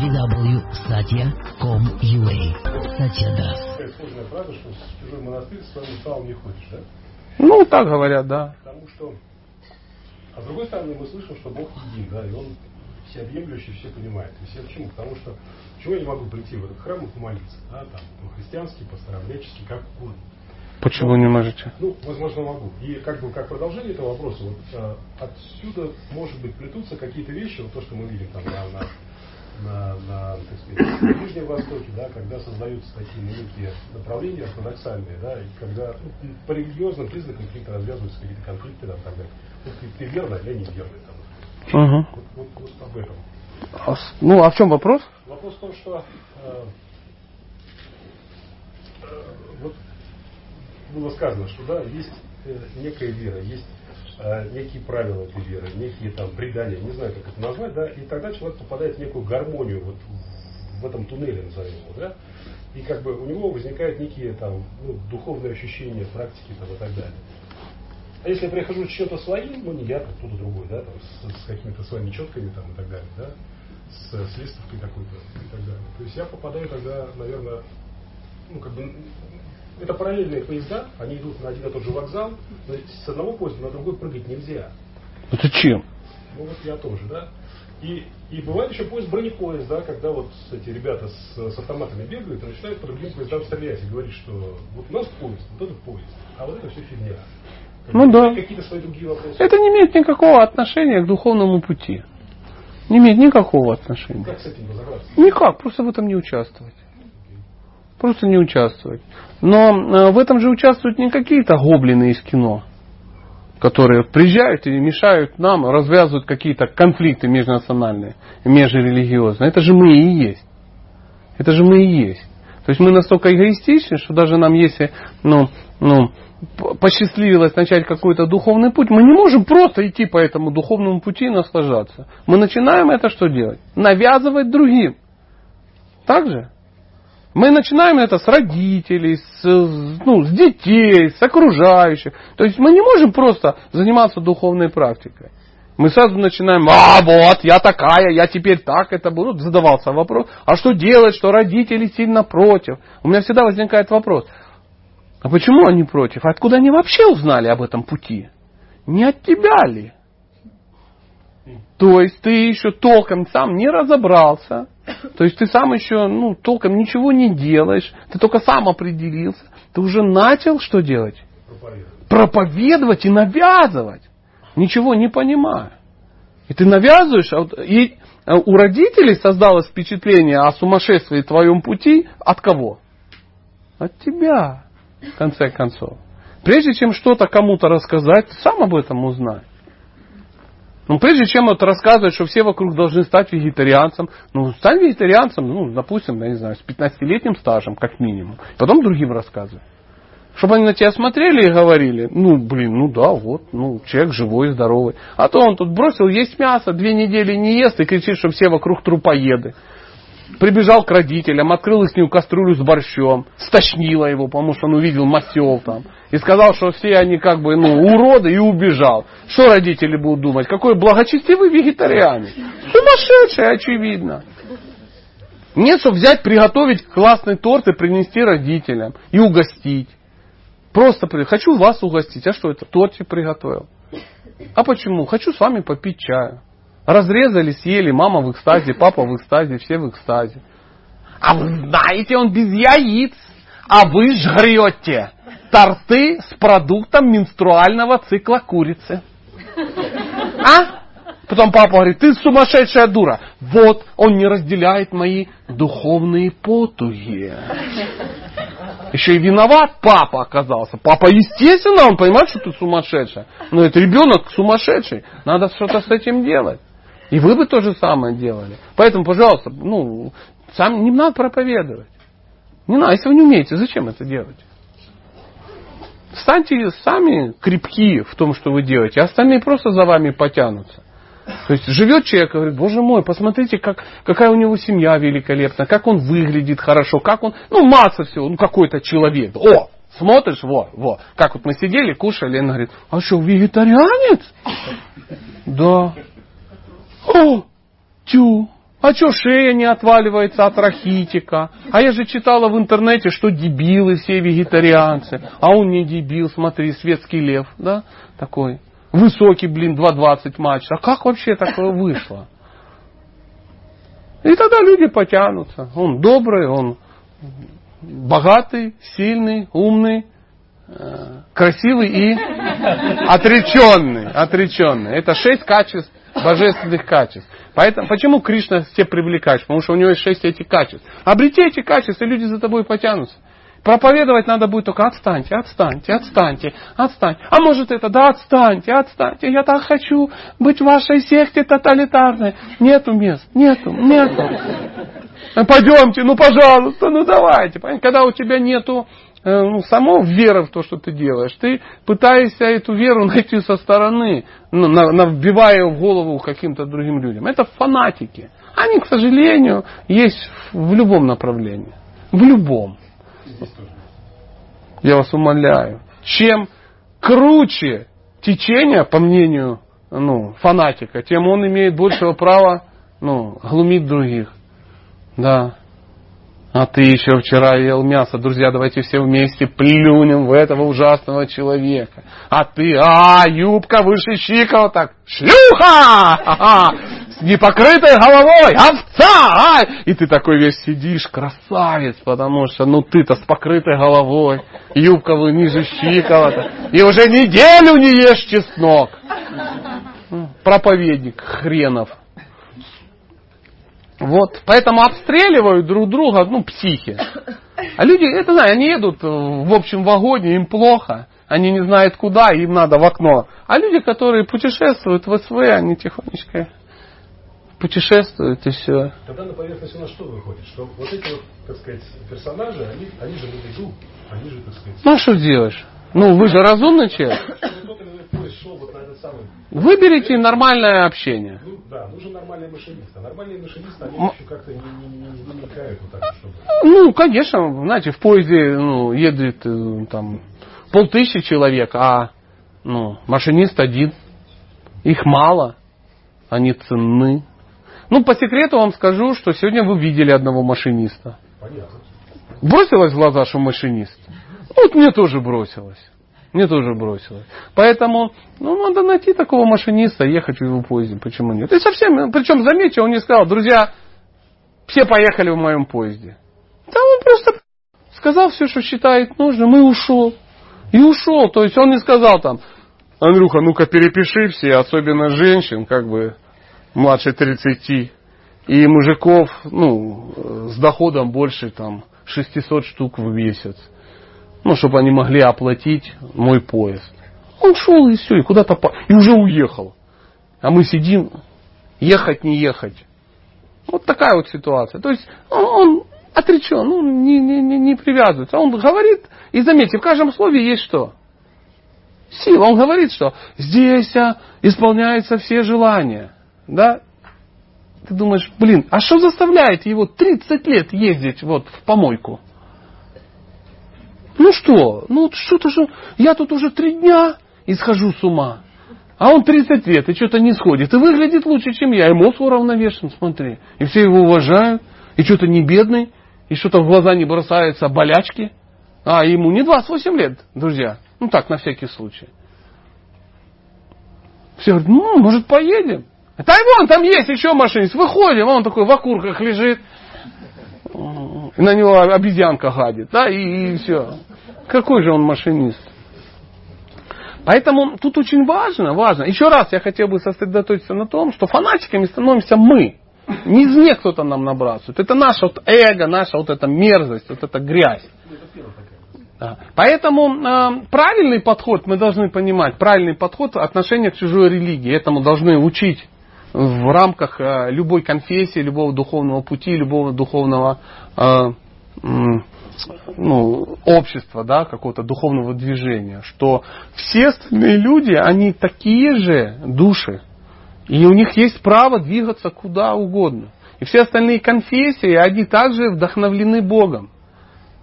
www.satya.com.ua Satya Das. Сложная фраза, что в чужой монастырь с вами стал не ходишь, да? Ну, так говорят, да. Потому что... А с другой стороны, мы слышим, что Бог един, да, и Он всеобъемлющий, все понимает. И все почему? Потому что чего я не могу прийти в этот храм и помолиться, да, там, по-христиански, по-старообрядчески, как угодно. Почему не можете? Ну, возможно, могу. И как бы как продолжение этого вопроса, вот э, отсюда, может быть, плетутся какие-то вещи, вот то, что мы видим там на, на, на, на так сказать, на Ближнем Востоке, да, когда создаются такие некие направления ортодоксальные, да, и когда ну, по религиозным признакам какие-то развязываются какие-то конфликты, там, так далее. Вот ты, ты верный, а я не верный. Там. Угу. Вот, вот, вот об этом. А ну, а в чем вопрос? Вопрос в том, что э, э, вот было сказано, что да, есть э, некая вера, есть некие правила этой веры, некие там предания, не знаю, как это назвать, да, и тогда человек попадает в некую гармонию вот в, этом туннеле, назовем его, да, и как бы у него возникают некие там ну, духовные ощущения, практики там, и так далее. А если я прихожу с чем-то своим, ну не я, там кто-то другой, да, там, с, с какими-то своими четками там, и так далее, да, с, с листовкой какой-то и так далее. То есть я попадаю тогда, наверное, ну как бы это параллельные поезда, они идут на один и тот же вокзал, но с одного поезда на другой прыгать нельзя. Ну, Зачем? Ну вот я тоже, да. И, и бывает еще поезд бронепоезд, да, когда вот эти ребята с, с автоматами бегают и начинают по другим поездам стрелять и говорить, что вот у нас поезд, вот этот поезд, а вот это все фигня. Как Ну да. Какие-то свои другие вопросы. Это не имеет никакого отношения к духовному пути. Не имеет никакого отношения. Как с этим разобраться? Никак, просто в этом не участвовать. Просто не участвовать. Но э, в этом же участвуют не какие-то гоблины из кино, которые приезжают и мешают нам, развязывают какие-то конфликты межнациональные, межрелигиозные. Это же мы и есть. Это же мы и есть. То есть мы настолько эгоистичны, что даже нам, если ну, ну, посчастливилось начать какой-то духовный путь, мы не можем просто идти по этому духовному пути и наслаждаться. Мы начинаем это что делать? Навязывать другим. Так же? Мы начинаем это с родителей, с, ну, с детей, с окружающих. То есть мы не можем просто заниматься духовной практикой. Мы сразу начинаем, а вот, я такая, я теперь так это буду. Задавался вопрос, а что делать, что родители сильно против? У меня всегда возникает вопрос, а почему они против? Откуда они вообще узнали об этом пути? Не от тебя ли? То есть ты еще толком сам не разобрался, то есть ты сам еще ну, толком ничего не делаешь, ты только сам определился, ты уже начал что делать? Проповедовать. Проповедовать и навязывать, ничего не понимая. И ты навязываешь, а и э, у родителей создалось впечатление о сумасшествии твоем пути от кого? От тебя, в конце концов. Прежде чем что-то кому-то рассказать, ты сам об этом узнай. Ну, прежде чем вот рассказывать, что все вокруг должны стать вегетарианцем, ну, стань вегетарианцем, ну, допустим, я не знаю, с 15-летним стажем, как минимум. Потом другим рассказывай. Чтобы они на тебя смотрели и говорили, ну, блин, ну да, вот, ну, человек живой, здоровый. А то он тут бросил есть мясо, две недели не ест и кричит, что все вокруг трупоеды. Прибежал к родителям, открыл с ним кастрюлю с борщом, стошнило его, потому что он увидел масел там. И сказал, что все они как бы, ну, уроды, и убежал. Что родители будут думать? Какой благочестивый вегетарианец. Сумасшедший, очевидно. Нет, чтобы взять, приготовить классный торт и принести родителям. И угостить. Просто хочу вас угостить. А что это? Тортик приготовил. А почему? Хочу с вами попить чаю. Разрезали, съели, мама в экстазе, папа в экстазе, все в экстазе. А вы знаете, он без яиц. А вы жрете торты с продуктом менструального цикла курицы. А? Потом папа говорит, ты сумасшедшая дура. Вот, он не разделяет мои духовные потуги. Еще и виноват папа оказался. Папа, естественно, он понимает, что ты сумасшедшая. Но это ребенок сумасшедший. Надо что-то с этим делать. И вы бы то же самое делали. Поэтому, пожалуйста, ну, сам не надо проповедовать. Не надо, если вы не умеете, зачем это делать? Станьте сами крепки в том, что вы делаете, а остальные просто за вами потянутся. То есть живет человек и говорит, боже мой, посмотрите, как, какая у него семья великолепная, как он выглядит хорошо, как он, ну масса всего, ну какой-то человек. О, смотришь, во, во. Как вот мы сидели, кушали, и она говорит, а что, вегетарианец? Да. О, тю, А что шея не отваливается от рахитика? А я же читала в интернете, что дебилы все вегетарианцы. А он не дебил, смотри, светский лев, да, такой. Высокий, блин, 2,20 матч. А как вообще такое вышло? И тогда люди потянутся. Он добрый, он богатый, сильный, умный, э, красивый и отреченный. отреченный. Это шесть качеств, божественных качеств. Поэтому, почему Кришна все привлекаешь? Потому что у него есть шесть этих качеств. Обрети эти качества, и люди за тобой потянутся. Проповедовать надо будет только отстаньте, отстаньте, отстаньте, отстаньте. А может это, да отстаньте, отстаньте. Я так хочу быть в вашей секте тоталитарной. Нету мест, нету, нету. Пойдемте, ну пожалуйста, ну давайте. Когда у тебя нету ну, само веры в то, что ты делаешь, ты пытаешься эту веру найти со стороны, ну, вбивая ее в голову каким-то другим людям. Это фанатики. Они, к сожалению, есть в любом направлении. В любом. Я вас умоляю. Чем круче течение, по мнению ну, фанатика, тем он имеет большего права ну, глумить других. Да. А ты еще вчера ел мясо. Друзья, давайте все вместе плюнем в этого ужасного человека. А ты, а, юбка выше щиколоток. Шлюха! С непокрытой головой! Овца! А! И ты такой весь сидишь, красавец, потому что, ну ты-то с покрытой головой. Юбка вы ниже щиколоток. И уже неделю не ешь чеснок. Проповедник хренов. Вот, поэтому обстреливают друг друга, ну, психи. А люди, это знаю, они едут в общем вагоне, им плохо, они не знают куда, им надо в окно. А люди, которые путешествуют в СВ, они тихонечко путешествуют и все. Тогда на поверхность у нас что выходит? Что вот эти вот, так сказать, персонажи, они, они же на виду, они же, так сказать... Ну, а что делаешь? Ну, вы же разумный человек. Выберите нормальное общение. Ну, да, нужен нормальный машинист. А нормальные машинисты, они еще как-то не, не, не, намекают вот так, чтобы... Ну, конечно, знаете, в поезде ну, едет э, там полтысячи человек, а ну, машинист один. Их мало, они ценны. Ну, по секрету вам скажу, что сегодня вы видели одного машиниста. Понятно. Бросилось в глаза, что машинист? Вот мне тоже бросилось. Мне тоже бросилось. Поэтому, ну, надо найти такого машиниста, ехать в его поезде. Почему нет? И совсем, причем, заметьте, он не сказал, друзья, все поехали в моем поезде. Да он просто сказал все, что считает нужным, и ушел. И ушел. То есть он не сказал там, Андрюха, ну-ка перепиши все, особенно женщин, как бы младше 30, и мужиков, ну, с доходом больше там 600 штук в месяц ну, чтобы они могли оплатить мой поезд. Он шел и все, и куда-то по... и уже уехал. А мы сидим, ехать, не ехать. Вот такая вот ситуация. То есть он, он отречен, ну, не, не, не, не привязывается. Он говорит, и заметьте, в каждом слове есть что? Сила. Он говорит, что здесь а, исполняются все желания. Да? Ты думаешь, блин, а что заставляет его 30 лет ездить вот в помойку? Ну что, ну что-то же, я тут уже три дня и схожу с ума. А он 30 лет и что-то не сходит. И выглядит лучше, чем я. И мозг уравновешен, смотри. И все его уважают. И что-то не бедный. И что-то в глаза не бросается болячки. А ему не 28 лет, друзья. Ну так, на всякий случай. Все говорят, ну, может, поедем? Да там есть еще машинист. Выходим, он такой в окурках лежит. На него обезьянка гадит, да, и, и все. Какой же он машинист? Поэтому тут очень важно, важно. Еще раз я хотел бы сосредоточиться на том, что фанатиками становимся мы. Не извне кто-то нам набрасывает. Это наше вот эго, наша вот эта мерзость, вот эта грязь. Да. Поэтому э, правильный подход мы должны понимать, правильный подход отношения к чужой религии. Этому должны учить в рамках э, любой конфессии, любого духовного пути, любого духовного э, ну, общества, да, какого-то духовного движения, что все остальные люди, они такие же души, и у них есть право двигаться куда угодно. И все остальные конфессии, они также вдохновлены Богом.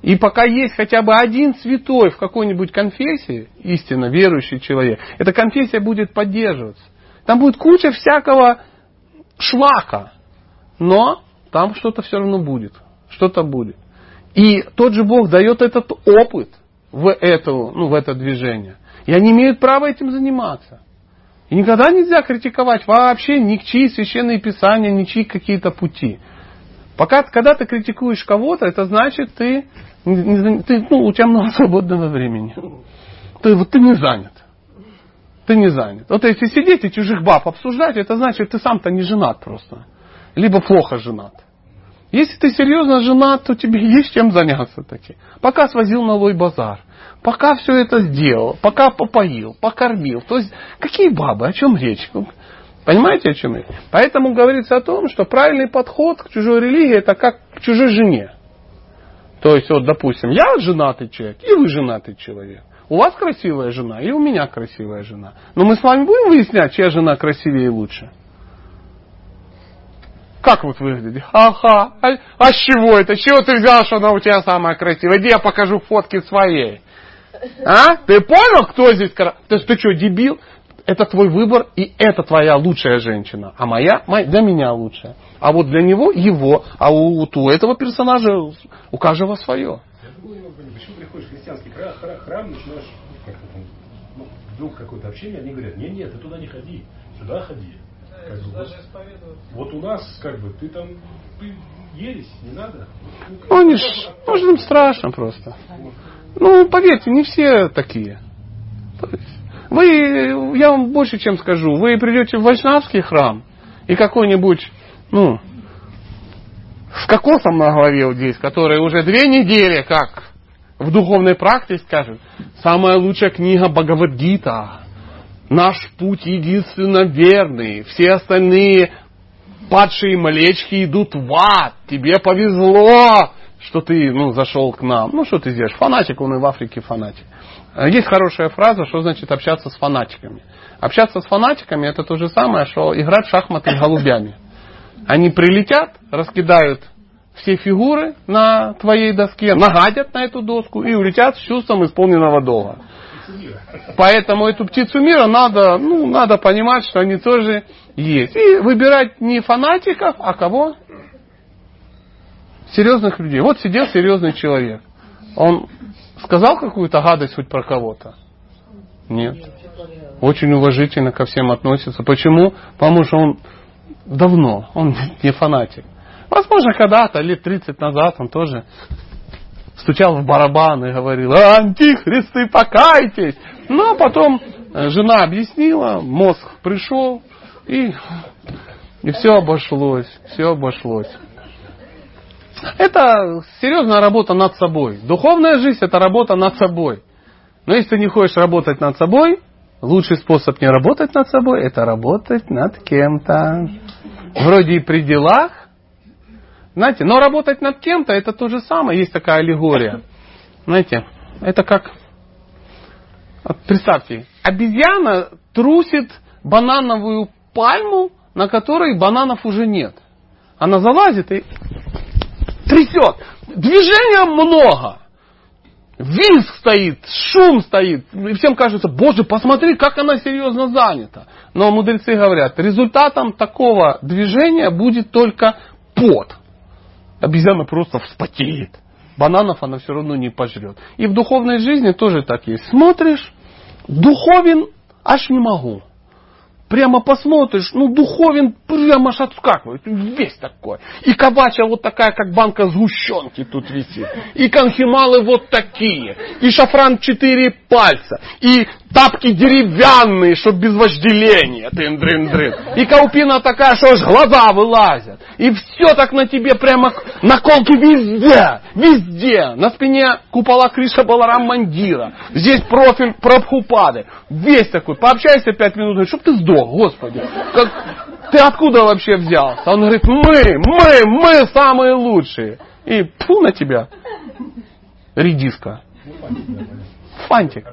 И пока есть хотя бы один святой в какой-нибудь конфессии, истинно верующий человек, эта конфессия будет поддерживаться. Там будет куча всякого шлака. но там что-то все равно будет. Что-то будет. И тот же Бог дает этот опыт в, эту, ну, в это движение. И они имеют право этим заниматься. И никогда нельзя критиковать вообще ничьи священные писания, ничьи какие-то пути. Пока, когда ты критикуешь кого-то, это значит, ты, ты, ну, у тебя много свободного времени. Ты, вот, ты не занят. Ты не занят. Вот если сидеть и чужих баб обсуждать, это значит, ты сам-то не женат просто. Либо плохо женат. Если ты серьезно женат, то тебе есть чем заняться таки. Пока свозил на лой базар, пока все это сделал, пока попоил, покормил. То есть, какие бабы, о чем речь? Понимаете, о чем речь? Поэтому говорится о том, что правильный подход к чужой религии это как к чужой жене. То есть, вот, допустим, я женатый человек, и вы женатый человек. У вас красивая жена, и у меня красивая жена. Но мы с вами будем выяснять, чья жена красивее и лучше. Как вот выглядит? Ага. А, а с чего это? Чего ты взял, что она у тебя самая красивая? Иди я покажу фотки своей. А? Ты понял, кто здесь красивый? Ты, ты что, дебил? Это твой выбор, и это твоя лучшая женщина. А моя, моя для меня лучшая. А вот для него его, а у, у этого персонажа у каждого свое. Я думаю, почему приходишь в христианский храм, храм начинаешь, как ну, вдруг какое-то общение, они говорят, нет, нет, ты туда не ходи, сюда ходи. Как бы, вот, вот у нас, как бы, ты там, ты ересь, не надо. Ну, они ж, может, им страшно просто. Ну, поверьте, не все такие. Вы, я вам больше чем скажу, вы придете в Вайшнавский храм, и какой-нибудь, ну, с кокосом на голове вот здесь, который уже две недели как в духовной практике скажет, самая лучшая книга Бхагавадгита, наш путь единственно верный, все остальные падшие млечки идут в ад, тебе повезло, что ты ну, зашел к нам. Ну, что ты сделаешь? Фанатик, он и в Африке фанатик. Есть хорошая фраза, что значит общаться с фанатиками. Общаться с фанатиками это то же самое, что играть в шахматы с голубями. Они прилетят, раскидают все фигуры на твоей доске, нагадят на эту доску и улетят с чувством исполненного долга. Поэтому эту птицу мира надо, ну, надо понимать, что они тоже есть. И выбирать не фанатиков, а кого? Серьезных людей. Вот сидел серьезный человек. Он сказал какую-то гадость хоть про кого-то? Нет. Очень уважительно ко всем относится. Почему? Потому что он давно, он не фанатик. Возможно, когда-то, лет 30 назад, он тоже стучал в барабан и говорил, антихристы, покайтесь. Но потом э, жена объяснила, мозг пришел, и, и все обошлось, все обошлось. Это серьезная работа над собой. Духовная жизнь это работа над собой. Но если ты не хочешь работать над собой, лучший способ не работать над собой, это работать над кем-то. Вроде и при делах, знаете, но работать над кем-то это то же самое, есть такая аллегория. Знаете, это как, представьте, обезьяна трусит банановую пальму, на которой бананов уже нет. Она залазит и трясет. Движения много. Визг стоит, шум стоит. И всем кажется, боже, посмотри, как она серьезно занята. Но мудрецы говорят, результатом такого движения будет только пот обезьяна просто вспотеет. Бананов она все равно не пожрет. И в духовной жизни тоже так есть. Смотришь, духовен, аж не могу прямо посмотришь, ну, духовен прямо аж отскакивает, весь такой. И кабача вот такая, как банка сгущенки тут висит. И конхималы вот такие. И шафран четыре пальца. И тапки деревянные, чтоб без вожделения. Дрын, дрын, дрын. И каупина такая, что аж глаза вылазят. И все так на тебе прямо наколки везде. Везде. На спине купола Криша Баларам Мандира. Здесь профиль Прабхупады. Весь такой. Пообщайся пять минут, чтоб ты сдох. Господи, как, ты откуда вообще взялся? Он говорит, мы, мы, мы самые лучшие. И пфу на тебя, редиска. Фантик.